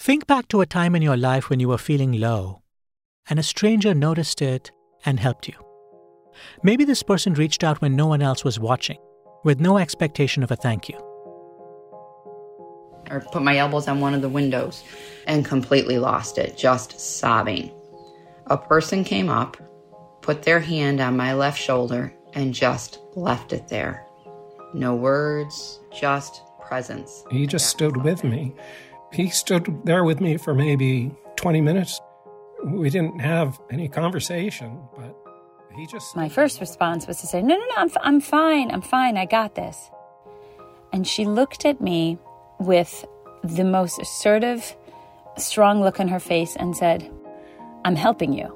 Think back to a time in your life when you were feeling low and a stranger noticed it and helped you. Maybe this person reached out when no one else was watching, with no expectation of a thank you. Or put my elbows on one of the windows and completely lost it, just sobbing. A person came up, put their hand on my left shoulder, and just left it there. No words, just presence. He just stood with me. He stood there with me for maybe 20 minutes. We didn't have any conversation, but he just. My first response was to say, No, no, no, I'm, I'm fine. I'm fine. I got this. And she looked at me with the most assertive, strong look on her face and said, I'm helping you.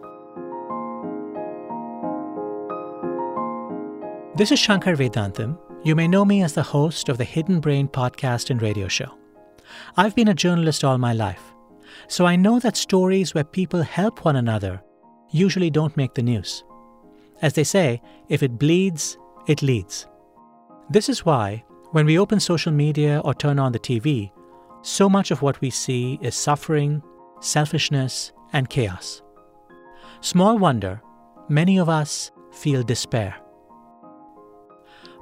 This is Shankar Vedantam. You may know me as the host of the Hidden Brain podcast and radio show. I've been a journalist all my life, so I know that stories where people help one another usually don't make the news. As they say, if it bleeds, it leads. This is why, when we open social media or turn on the TV, so much of what we see is suffering, selfishness, and chaos. Small wonder, many of us feel despair.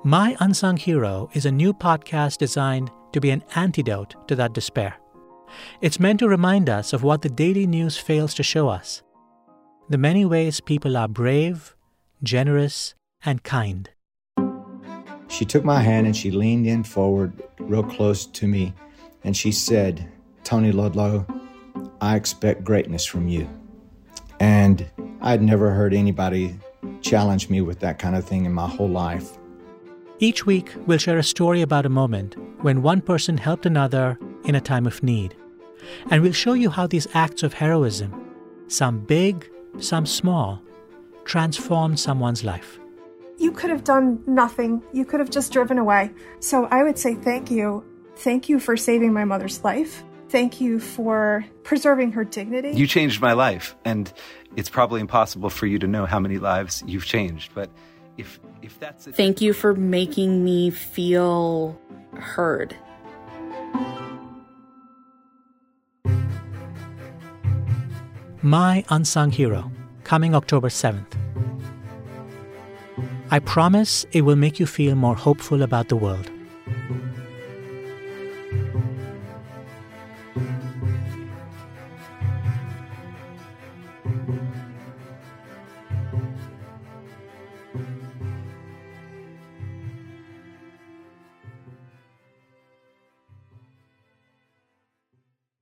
My Unsung Hero is a new podcast designed to be an antidote to that despair. It's meant to remind us of what the daily news fails to show us the many ways people are brave, generous, and kind. She took my hand and she leaned in forward, real close to me, and she said, Tony Ludlow, I expect greatness from you. And I'd never heard anybody challenge me with that kind of thing in my whole life. Each week, we'll share a story about a moment when one person helped another in a time of need. And we'll show you how these acts of heroism, some big, some small, transformed someone's life. You could have done nothing. You could have just driven away. So I would say thank you. Thank you for saving my mother's life. Thank you for preserving her dignity. You changed my life, and it's probably impossible for you to know how many lives you've changed. But if if that's a- thank you for making me feel heard. My Unsung Hero, coming October 7th. I promise it will make you feel more hopeful about the world.